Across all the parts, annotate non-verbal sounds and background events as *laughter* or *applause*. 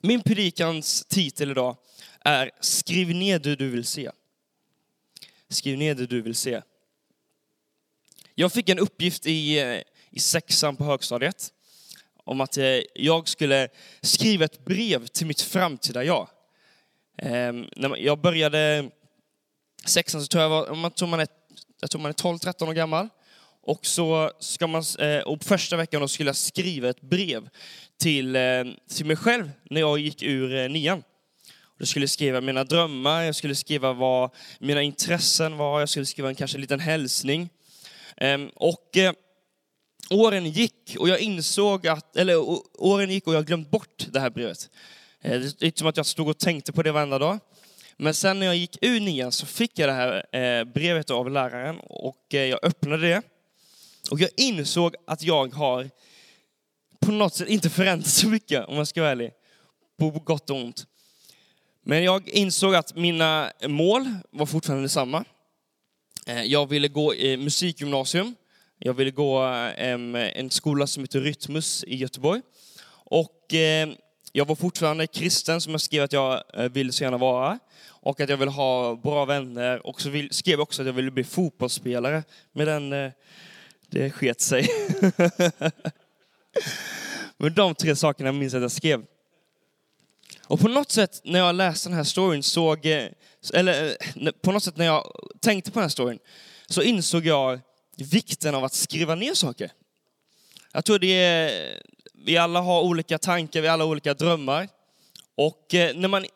Min predikans titel idag är Skriv ner det du vill se. Skriv ner det du vill se. Jag fick en uppgift i, eh, i sexan på högstadiet om att eh, jag skulle skriva ett brev till mitt framtida jag. Ehm, när jag började sexan så tror jag, var, tror man är, jag tror man är 12-13 år gammal. Och så ska man, eh, och första veckan då skulle jag skriva ett brev till, eh, till mig själv när jag gick ur eh, nian. Jag skulle skriva mina drömmar, jag skulle skriva vad mina intressen var, jag skulle skriva en kanske en liten hälsning. Ehm, och åren gick och jag insåg att, eller åren gick och jag glömt bort det här brevet. Det är inte som att jag stod och tänkte på det varenda dag. Men sen när jag gick ur nian så fick jag det här brevet av läraren och jag öppnade det. Och jag insåg att jag har på något sätt inte förändrats så mycket, om jag ska vara ärlig. På gott och ont. Men jag insåg att mina mål var fortfarande detsamma. Eh, jag ville gå i musikgymnasium. Jag ville gå en skola som heter Rytmus i Göteborg. Och eh, jag var fortfarande kristen som jag skrev att jag eh, ville så gärna vara. Och att jag ville ha bra vänner. Och så skrev jag också att jag ville bli fotbollsspelare. med den, det sket sig. *laughs* Men de tre sakerna minns jag att jag skrev. Och på något sätt när jag läste den här storyn såg, eh, eller eh, på något sätt när jag tänkte på den här storyn, så insåg jag vikten av att skriva ner saker. Jag tror det är, vi alla har olika tankar, vi alla har olika drömmar. Och eh, när man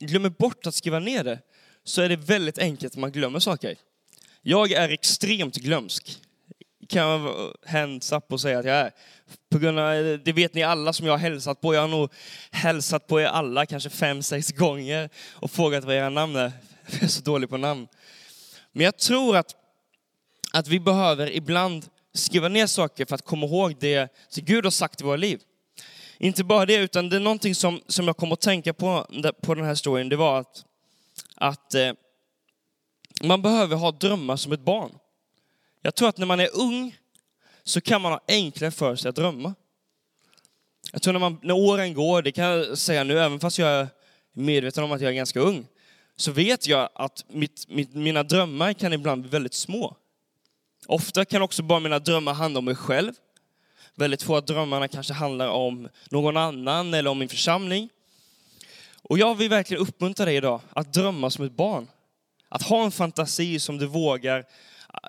glömmer bort att skriva ner det så är det väldigt enkelt att man glömmer saker. Jag är extremt glömsk kan jag hands up och säga att jag är. På grund av, det vet ni alla som jag har hälsat på. Jag har nog hälsat på er alla kanske fem, sex gånger och frågat vad era namn är. Jag är så dålig på namn. Men jag tror att, att vi behöver ibland skriva ner saker för att komma ihåg det som Gud har sagt i våra liv. Inte bara det, utan det är någonting som, som jag kom att tänka på på den här storyn. Det var att, att eh, man behöver ha drömmar som ett barn. Jag tror att när man är ung så kan man ha enklare för sig att drömma. Jag tror när, man, när åren går, det kan jag säga nu, även fast jag är medveten om att jag är ganska ung, så vet jag att mitt, mitt, mina drömmar kan ibland bli väldigt små. Ofta kan också bara mina drömmar handla om mig själv. Väldigt få av drömmarna kanske handlar om någon annan eller om min församling. Och jag vill verkligen uppmuntra dig idag att drömma som ett barn. Att ha en fantasi som du vågar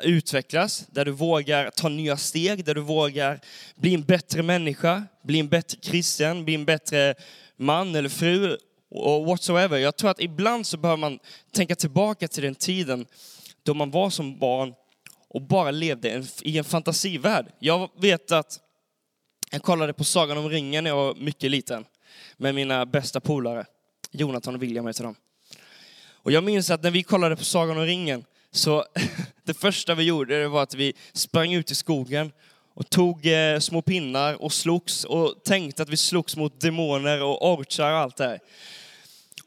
utvecklas, där du vågar ta nya steg, där du vågar bli en bättre människa, bli en bättre kristen, bli en bättre man eller fru och whatsoever. Jag tror att ibland så behöver man tänka tillbaka till den tiden då man var som barn och bara levde i en fantasivärld. Jag vet att jag kollade på Sagan om ringen när jag var mycket liten med mina bästa polare. Jonathan och William heter de. Och jag minns att när vi kollade på Sagan om ringen så *laughs* det första vi gjorde var att vi sprang ut i skogen och tog eh, små pinnar och slogs och tänkte att vi slogs mot demoner och orchar och allt det här.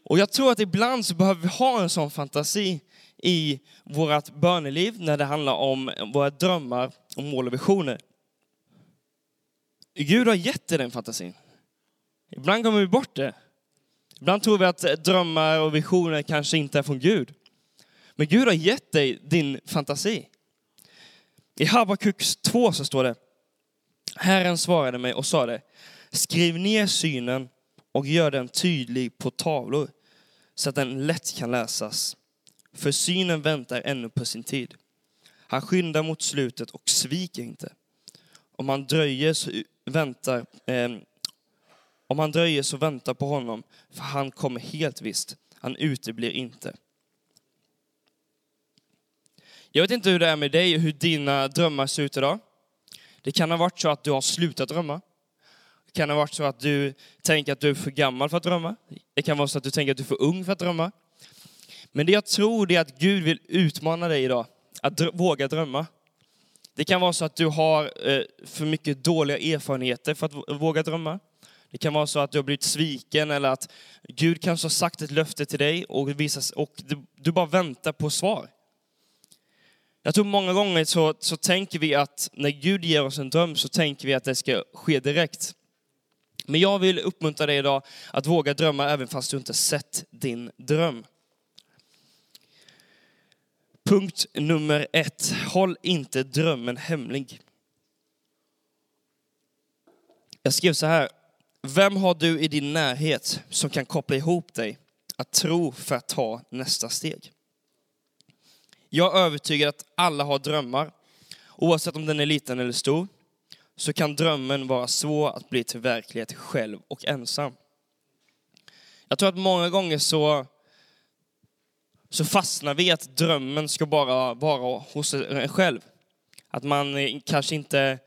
Och jag tror att ibland så behöver vi ha en sån fantasi i vårt böneliv när det handlar om våra drömmar och mål och visioner. Gud har gett dig den fantasin. Ibland kommer vi bort det. Ibland tror vi att drömmar och visioner kanske inte är från Gud. Men Gud har gett dig din fantasi. I Habakuk 2 så står det, Herren svarade mig och sa det, skriv ner synen och gör den tydlig på tavlor så att den lätt kan läsas. För synen väntar ännu på sin tid. Han skyndar mot slutet och sviker inte. Om han dröjer så väntar, eh, om han dröjer så väntar på honom, för han kommer helt visst. Han uteblir inte. Jag vet inte hur det är med dig och hur dina drömmar ser ut idag. Det kan ha varit så att du har slutat drömma. Det kan ha varit så att du tänker att du är för gammal för att drömma. Det kan vara så att du tänker att du är för ung för att drömma. Men det jag tror är att Gud vill utmana dig idag, att våga drömma. Det kan vara så att du har eh, för mycket dåliga erfarenheter för att våga drömma. Det kan vara så att du har blivit sviken eller att Gud kanske har sagt ett löfte till dig och, visas, och du bara väntar på svar. Jag tror många gånger så, så tänker vi att när Gud ger oss en dröm så tänker vi att det ska ske direkt. Men jag vill uppmuntra dig idag att våga drömma även fast du inte sett din dröm. Punkt nummer ett. Håll inte drömmen hemlig. Jag skrev så här. Vem har du i din närhet som kan koppla ihop dig att tro för att ta nästa steg? Jag är övertygad att alla har drömmar. Oavsett om den är liten eller stor så kan drömmen vara svår att bli till verklighet själv och ensam. Jag tror att många gånger så, så fastnar vi att drömmen ska bara vara hos en själv. Att man eh, kanske inte,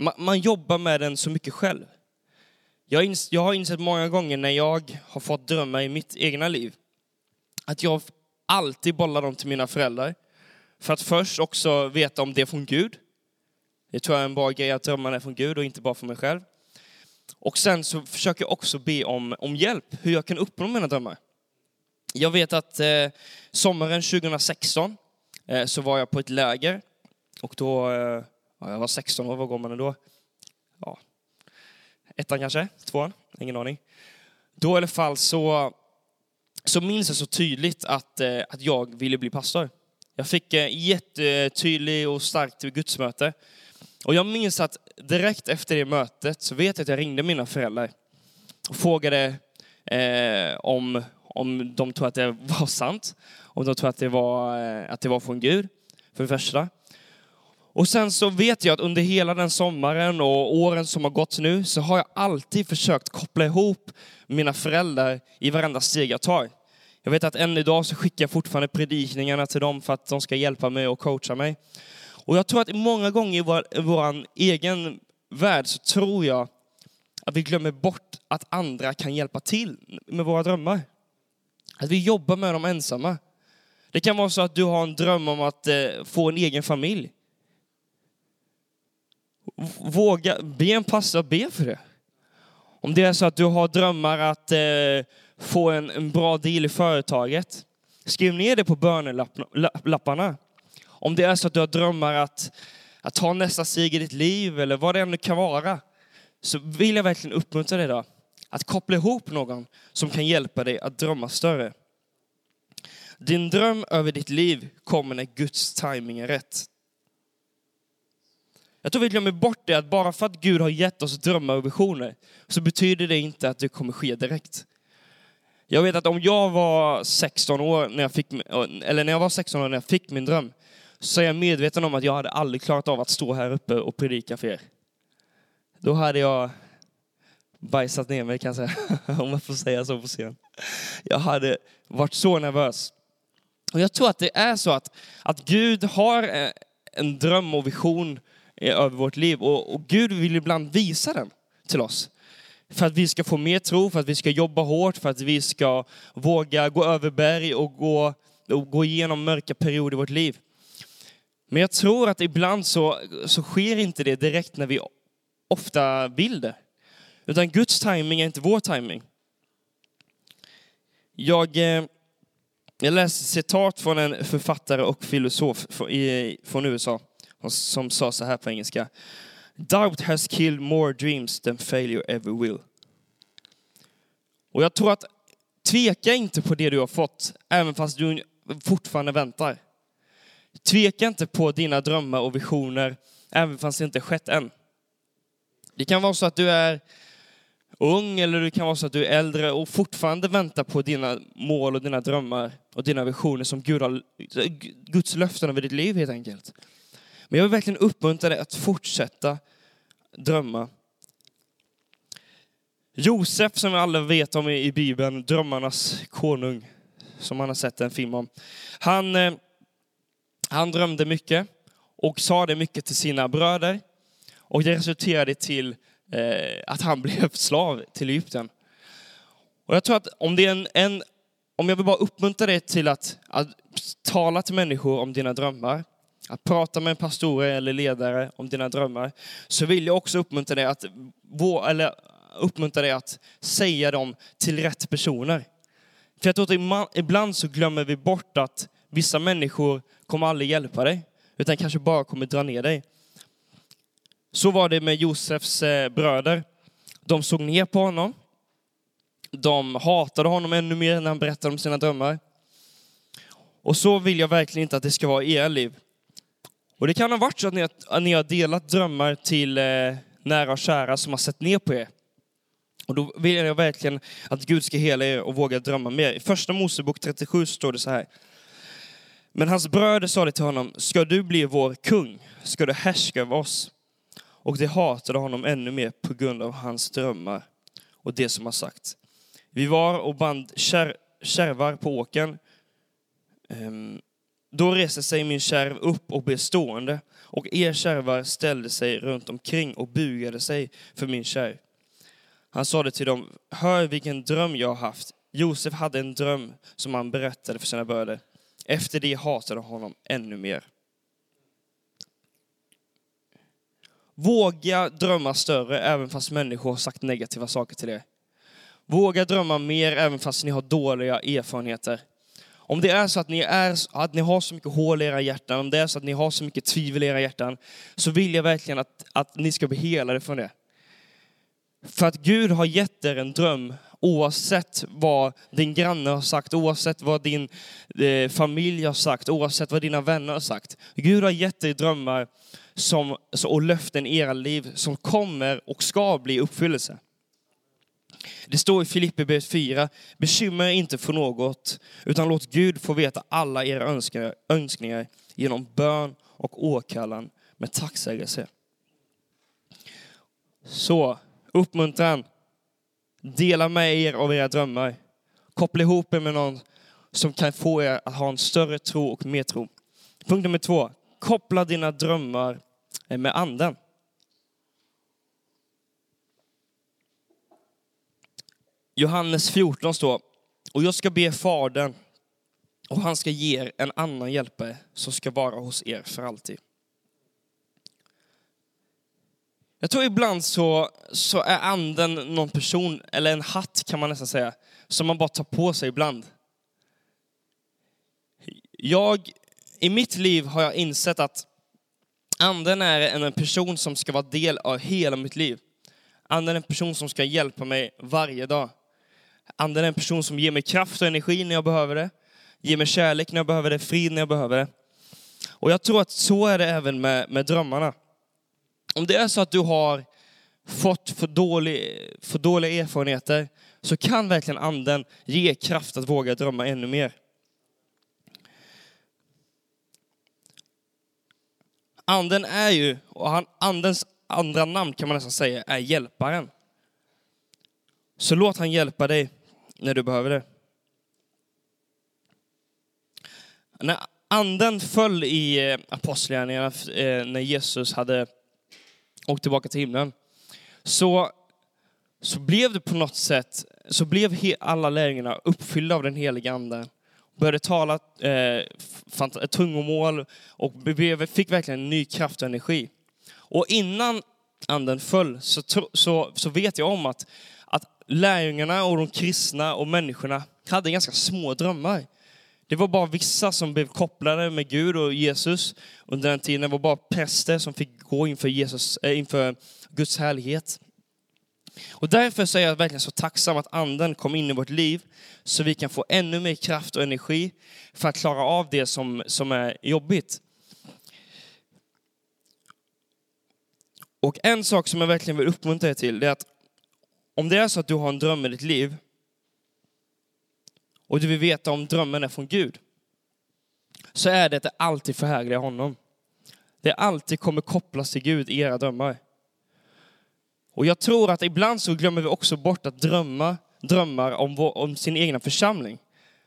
man, man jobbar med den så mycket själv. Jag, ins, jag har insett många gånger när jag har fått drömmar i mitt egna liv, att jag alltid bolla dem till mina föräldrar. För att först också veta om det är från Gud. Det tror jag är en bra grej, att drömmarna är från Gud och inte bara från mig själv. Och sen så försöker jag också be om, om hjälp, hur jag kan uppnå mina drömmar. Jag vet att eh, sommaren 2016 eh, så var jag på ett läger och då, eh, ja, jag var 16 år, vad går man då? Ja, ettan kanske, tvåan, ingen aning. Då i alla fall så, så minns jag så tydligt att, eh, att jag ville bli pastor. Jag fick eh, jättetydlig och starkt gudsmöte. Och jag minns att direkt efter det mötet så vet jag att jag ringde mina föräldrar och frågade eh, om, om de tror att det var sant, om de tror att det var, eh, att det var från Gud, för det första. Och sen så vet jag att under hela den sommaren och åren som har gått nu så har jag alltid försökt koppla ihop mina föräldrar i varenda steg jag tar. Jag vet att än idag så skickar jag fortfarande predikningarna till dem för att de ska hjälpa mig och coacha mig. Och jag tror att många gånger i vår, vår egen värld så tror jag att vi glömmer bort att andra kan hjälpa till med våra drömmar. Att vi jobbar med dem ensamma. Det kan vara så att du har en dröm om att eh, få en egen familj. Våga, be en pastor att be för det. Om det är så att du har drömmar att eh, få en, en bra deal i företaget, skriv ner det på bönelapparna. Om det är så att du har drömmar att, att ta nästa steg i ditt liv eller vad det än kan vara, så vill jag verkligen uppmuntra dig då. Att koppla ihop någon som kan hjälpa dig att drömma större. Din dröm över ditt liv kommer när Guds timing är rätt. Jag tror vi glömmer bort det att bara för att Gud har gett oss drömmar och visioner så betyder det inte att det kommer ske direkt. Jag vet att om jag var 16 år när jag fick, eller när jag var 16 år när jag fick min dröm, så är jag medveten om att jag hade aldrig klarat av att stå här uppe och predika för er. Då hade jag bajsat ner mig kan jag säga, *laughs* om man får säga så på scen. Jag hade varit så nervös. Och jag tror att det är så att, att Gud har eh, en dröm och vision över vårt liv och, och Gud vill ibland visa den till oss. För att vi ska få mer tro, för att vi ska jobba hårt, för att vi ska våga gå över berg och gå, och gå igenom mörka perioder i vårt liv. Men jag tror att ibland så, så sker inte det direkt när vi ofta vill det. Utan Guds timing är inte vår timing. Jag, eh, jag läste citat från en författare och filosof från USA som sa så här på engelska. Doubt has killed more dreams than failure ever will. Och jag tror att tveka inte på det du har fått, även fast du fortfarande väntar. Tveka inte på dina drömmar och visioner, även fast det inte skett än. Det kan vara så att du är ung eller det kan vara så att du är äldre och fortfarande väntar på dina mål och dina drömmar och dina visioner som Gud har, Guds löften över ditt liv helt enkelt. Men jag vill verkligen uppmuntra dig att fortsätta drömma. Josef som vi alla vet om i Bibeln, drömmarnas konung, som man har sett en film om. Han, eh, han drömde mycket och sa det mycket till sina bröder. Och det resulterade till eh, att han *laughs* blev slav till Egypten. Och jag tror att om det är en, en om jag vill bara uppmuntra dig till att, att tala till människor om dina drömmar, att prata med en pastor eller ledare om dina drömmar, så vill jag också uppmuntra dig att, eller uppmuntra dig att säga dem till rätt personer. För jag tror att ibland så glömmer vi bort att vissa människor kommer aldrig hjälpa dig, utan kanske bara kommer dra ner dig. Så var det med Josefs eh, bröder. De såg ner på honom. De hatade honom ännu mer när han berättade om sina drömmar. Och så vill jag verkligen inte att det ska vara i era liv. Och det kan ha varit så att ni har, att ni har delat drömmar till eh, nära och kära som har sett ner på er. Och då vill jag verkligen att Gud ska hela er och våga drömma mer. I första Mosebok 37 står det så här. Men hans bröder sa det till honom, ska du bli vår kung? Ska du härska över oss? Och de hatade honom ännu mer på grund av hans drömmar och det som har sagts. Vi var och band kär, kärvar på åken. Um, ehm, då reste sig min kärv upp och blev stående, och er kärvar ställde sig runt omkring och bugade sig för min kärv. Han sade till dem, hör vilken dröm jag har haft. Josef hade en dröm som han berättade för sina bröder. Efter det hatade honom ännu mer. Våga drömma större även fast människor har sagt negativa saker till er. Våga drömma mer även fast ni har dåliga erfarenheter. Om det är så att ni, är, att ni har så mycket hål i era hjärtan, om det är så att ni har så mycket tvivel i era hjärtan, så vill jag verkligen att, att ni ska bli helade från det. För att Gud har gett er en dröm oavsett vad din granne har sagt, oavsett vad din eh, familj har sagt, oavsett vad dina vänner har sagt. Gud har gett dig drömmar som, och löften i era liv som kommer och ska bli uppfyllelse. Det står i Filipperbrevet 4, bekymra er inte för något, utan låt Gud få veta alla era önskningar, önskningar genom bön och åkallan med tacksägelse. Så, uppmuntran. Dela med er av era drömmar. Koppla ihop er med någon som kan få er att ha en större tro och mer tro. Punkt nummer två. Koppla dina drömmar med anden. Johannes 14 står, och jag ska be Fadern och han ska ge er en annan hjälpare som ska vara hos er för alltid. Jag tror ibland så, så är anden någon person, eller en hatt kan man nästan säga, som man bara tar på sig ibland. Jag, i mitt liv har jag insett att anden är en person som ska vara del av hela mitt liv. Anden är en person som ska hjälpa mig varje dag. Anden är en person som ger mig kraft och energi när jag behöver det. Ger mig kärlek när jag behöver det, frid när jag behöver det. Och jag tror att så är det även med, med drömmarna. Om det är så att du har fått för, dålig, för dåliga erfarenheter så kan verkligen anden ge kraft att våga drömma ännu mer. Anden är ju, och han, andens andra namn kan man nästan säga, är hjälparen. Så låt han hjälpa dig när du behöver det. När anden föll i eh, apostlagärningarna eh, när Jesus hade åkt tillbaka till himlen, så, så blev det på något sätt, så blev alla lärjungarna uppfyllda av den heliga anden. Började tala eh, tungomål och fick verkligen en ny kraft och energi. Och innan anden föll så, så, så vet jag om att lärjungarna och de kristna och människorna hade ganska små drömmar. Det var bara vissa som blev kopplade med Gud och Jesus under den tiden. Det var bara präster som fick gå inför, Jesus, äh, inför Guds härlighet. Och därför är jag verkligen så tacksam att anden kom in i vårt liv så vi kan få ännu mer kraft och energi för att klara av det som, som är jobbigt. Och en sak som jag verkligen vill uppmuntra er till, det är att om det är så att du har en dröm i ditt liv och du vill veta om drömmen är från Gud, så är det att det alltid förhärligar honom. Det alltid kommer kopplas till Gud i era drömmar. Och jag tror att ibland så glömmer vi också bort att drömma drömmar om, vår, om sin egna församling.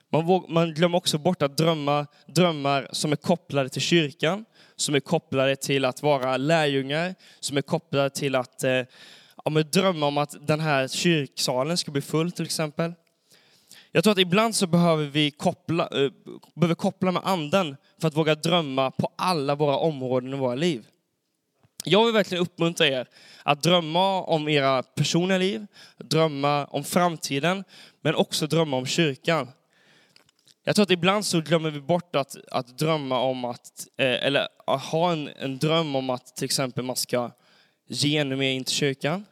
Man, våg, man, glömmer också bort att drömma drömmar som är kopplade till kyrkan, som är kopplade till att vara lärjungar, som är kopplade till att eh, om att drömma om att den här kyrksalen ska bli full till exempel. Jag tror att ibland så behöver vi koppla, uh, behöver koppla med anden för att våga drömma på alla våra områden i våra liv. Jag vill verkligen uppmuntra er att drömma om era personliga liv, drömma om framtiden, men också drömma om kyrkan. Jag tror att ibland så glömmer vi bort att, att drömma om att, eh, eller att ha en, en dröm om att till exempel man ska ge ännu mer in till kyrkan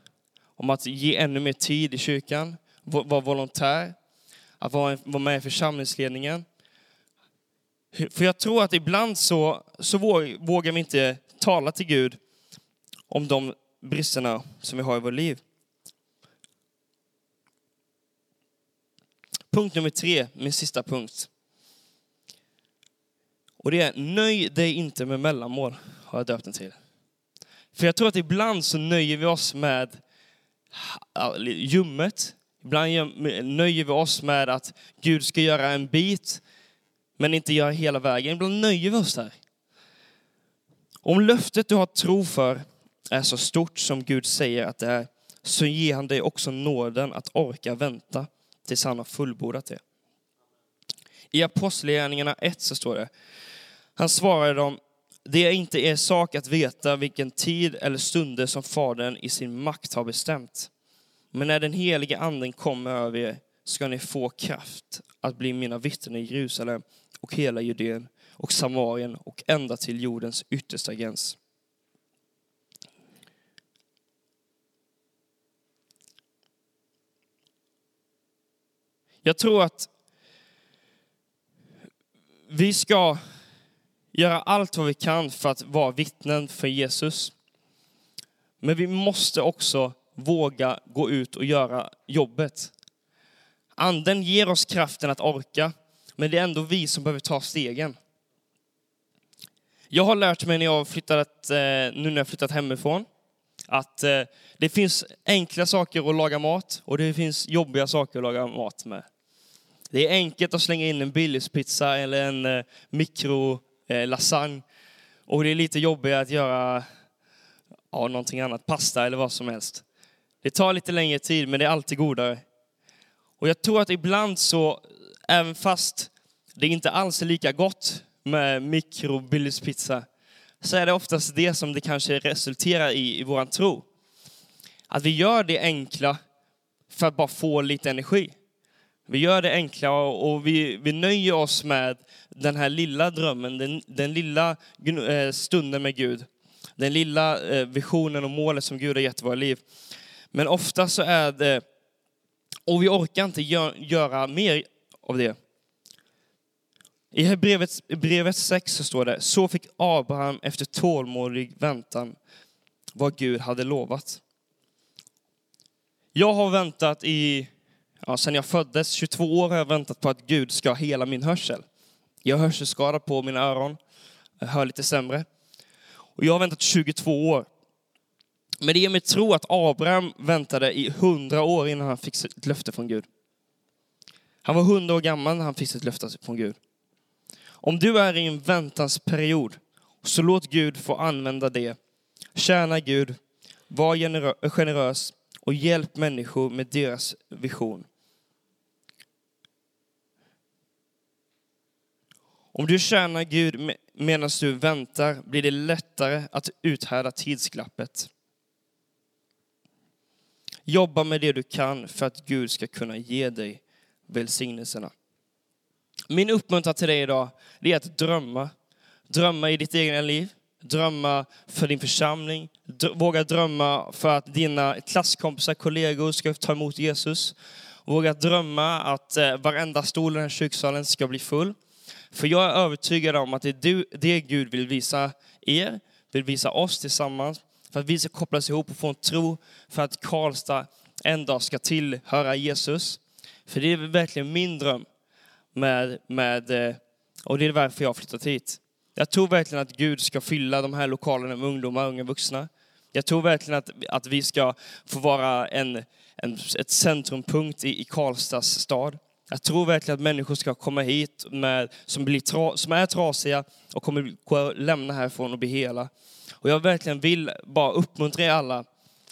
om att ge ännu mer tid i kyrkan, vara volontär, att vara, med i församlingsledningen. För jag tror att ibland så, så vågar vi inte tala till Gud om de bristerna som vi har i vårt liv. Punkt nummer tre, min sista punkt. Och det är nöj dig inte med mellanmål, har jag döpt den till. För jag tror att ibland så nöjer vi oss med ljummet. Ibland nöjer vi oss med att Gud ska göra en bit, men inte göra hela vägen. Ibland nöjer vi oss där. Om löftet du har tro för är så stort som Gud säger att det är, så ger han dig också nåden att orka vänta tills han har fullbordat det. I Apostlagärningarna 1 så står det, han svarade dem, det är inte er sak att veta vilken tid eller stunder som Fadern i sin makt har bestämt. Men när den helige anden kommer över er ska ni få kraft att bli mina vittnen i Jerusalem och hela Judeen och Samarien och ända till jordens yttersta gräns. Jag tror att vi ska göra allt vad vi kan för att vara vittnen för Jesus. Men vi måste också våga gå ut och göra jobbet. Anden ger oss kraften att orka, men det är ändå vi som behöver ta stegen. Jag har lärt mig när jag har flyttat, eh, nu när jag flyttat hemifrån, att eh, det finns enkla saker att laga mat och det finns jobbiga saker att laga mat med. Det är enkelt att slänga in en Billys-pizza eller en eh, mikro... Eh, lasagne, Och det är lite jobbigare att göra ja, någonting annat, pasta eller vad som helst. Det tar lite längre tid, men det är alltid godare. Och jag tror att ibland så, även fast det inte alls är lika gott med mikro pizza, så är det oftast det som det kanske resulterar i, i vår tro. Att vi gör det enkla för att bara få lite energi. Vi gör det enkla och vi, vi nöjer oss med den här lilla drömmen, den, den lilla eh, stunden med Gud. Den lilla eh, visionen och målet som Gud har gett i våra liv. Men ofta så är det, och vi orkar inte gör, göra mer av det. I brevet, brevet 6 så står det, så fick Abraham efter tålmodig väntan vad Gud hade lovat. Jag har väntat i Ja, sen jag föddes, 22 år, har jag väntat på att Gud ska hela min hörsel. Jag har hörselskada på mina öron, jag hör lite sämre. Och jag har väntat 22 år. Men det ger mig tro att Abraham väntade i 100 år innan han fick ett löfte från Gud. Han var 100 år gammal när han fick sitt löfte från Gud. Om du är i en väntansperiod, så låt Gud få använda det. Tjäna Gud, var generös och hjälp människor med deras vision. Om du tjänar Gud medan du väntar blir det lättare att uthärda tidsglappet. Jobba med det du kan för att Gud ska kunna ge dig välsignelserna. Min uppmuntran till dig idag är att drömma. Drömma i ditt egna liv, drömma för din församling, våga drömma för att dina klasskompisar, kollegor ska ta emot Jesus. Våga drömma att eh, varenda stol i den här kyrksalen ska bli full. För jag är övertygad om att det är du, det Gud vill visa er, vill visa oss tillsammans, för att vi ska kopplas ihop och få en tro för att Karlstad en dag ska tillhöra Jesus. För det är verkligen min dröm med, med eh, och det är varför jag har flyttat hit. Jag tror verkligen att Gud ska fylla de här lokalerna med ungdomar, unga vuxna. Jag tror verkligen att, att vi ska få vara en, en, ett centrumpunkt i, i Karlstads stad. Jag tror verkligen att människor ska komma hit med, som, blir tra, som är trasiga och kommer gå, lämna härifrån och bli hela. Och jag verkligen vill bara uppmuntra er alla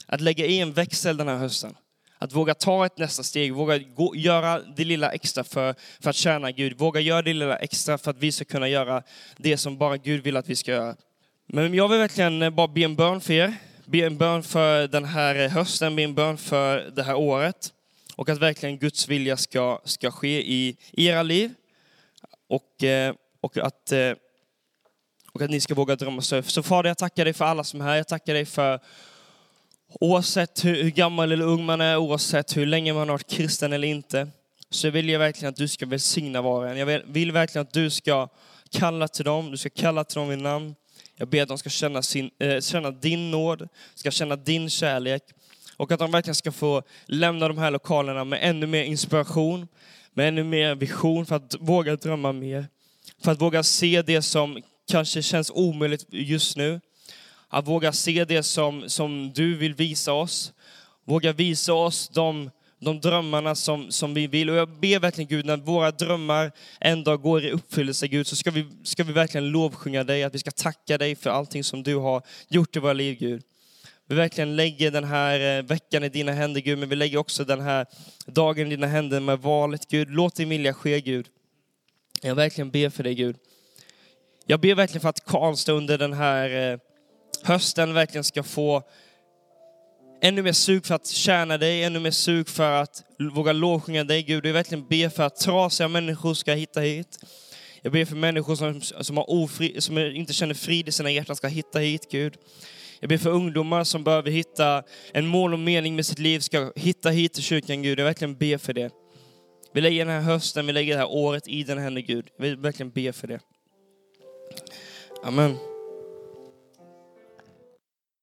att lägga i en växel den här hösten. Att våga ta ett nästa steg, våga gå, göra det lilla extra för, för att tjäna Gud. Våga göra det lilla extra för att vi ska kunna göra det som bara Gud vill att vi ska göra. Men jag vill verkligen eh, bara be en bön för er. Be en bön för den här hösten, be en bön för det här året. Och att verkligen Guds vilja ska, ska ske i, i era liv. Och, eh, och, att, eh, och att ni ska våga drömma större. Så Fader, jag tackar dig för alla som är här. Jag tackar dig för Oavsett hur, hur gammal eller ung man är, oavsett hur länge man har varit kristen eller inte, så vill jag verkligen att du ska välsigna var och en. Jag vill, vill verkligen att du ska kalla till dem, du ska kalla till dem vid namn. Jag ber att de ska känna, sin, äh, känna din nåd, ska känna din kärlek och att de verkligen ska få lämna de här lokalerna med ännu mer inspiration, med ännu mer vision för att våga drömma mer. För att våga se det som kanske känns omöjligt just nu. Att våga se det som, som du vill visa oss. Våga visa oss de, de drömmarna som, som vi vill. Och jag ber verkligen Gud, när våra drömmar en dag går i uppfyllelse Gud, så ska vi, ska vi verkligen lovsjunga dig, att vi ska tacka dig för allting som du har gjort i våra liv Gud. Vi verkligen lägger den här eh, veckan i dina händer Gud, men vi lägger också den här dagen i dina händer med valet Gud. Låt din vilja ske Gud. Jag verkligen ber för dig Gud. Jag ber verkligen för att Karlstad under den här eh, hösten verkligen ska få ännu mer sug för att tjäna dig, ännu mer sug för att våga lovsjunga dig Gud. Jag verkligen ber för att trasiga människor ska hitta hit. Jag ber för människor som, som, har ofri, som inte känner frid i sina hjärtan ska hitta hit Gud. Jag ber för ungdomar som behöver hitta en mål och mening med sitt liv, ska hitta hit till kyrkan Gud. Jag verkligen ber för det. Vi lägger den här hösten, vi lägger det här året i den händer Gud. Jag vill verkligen be för det. Amen.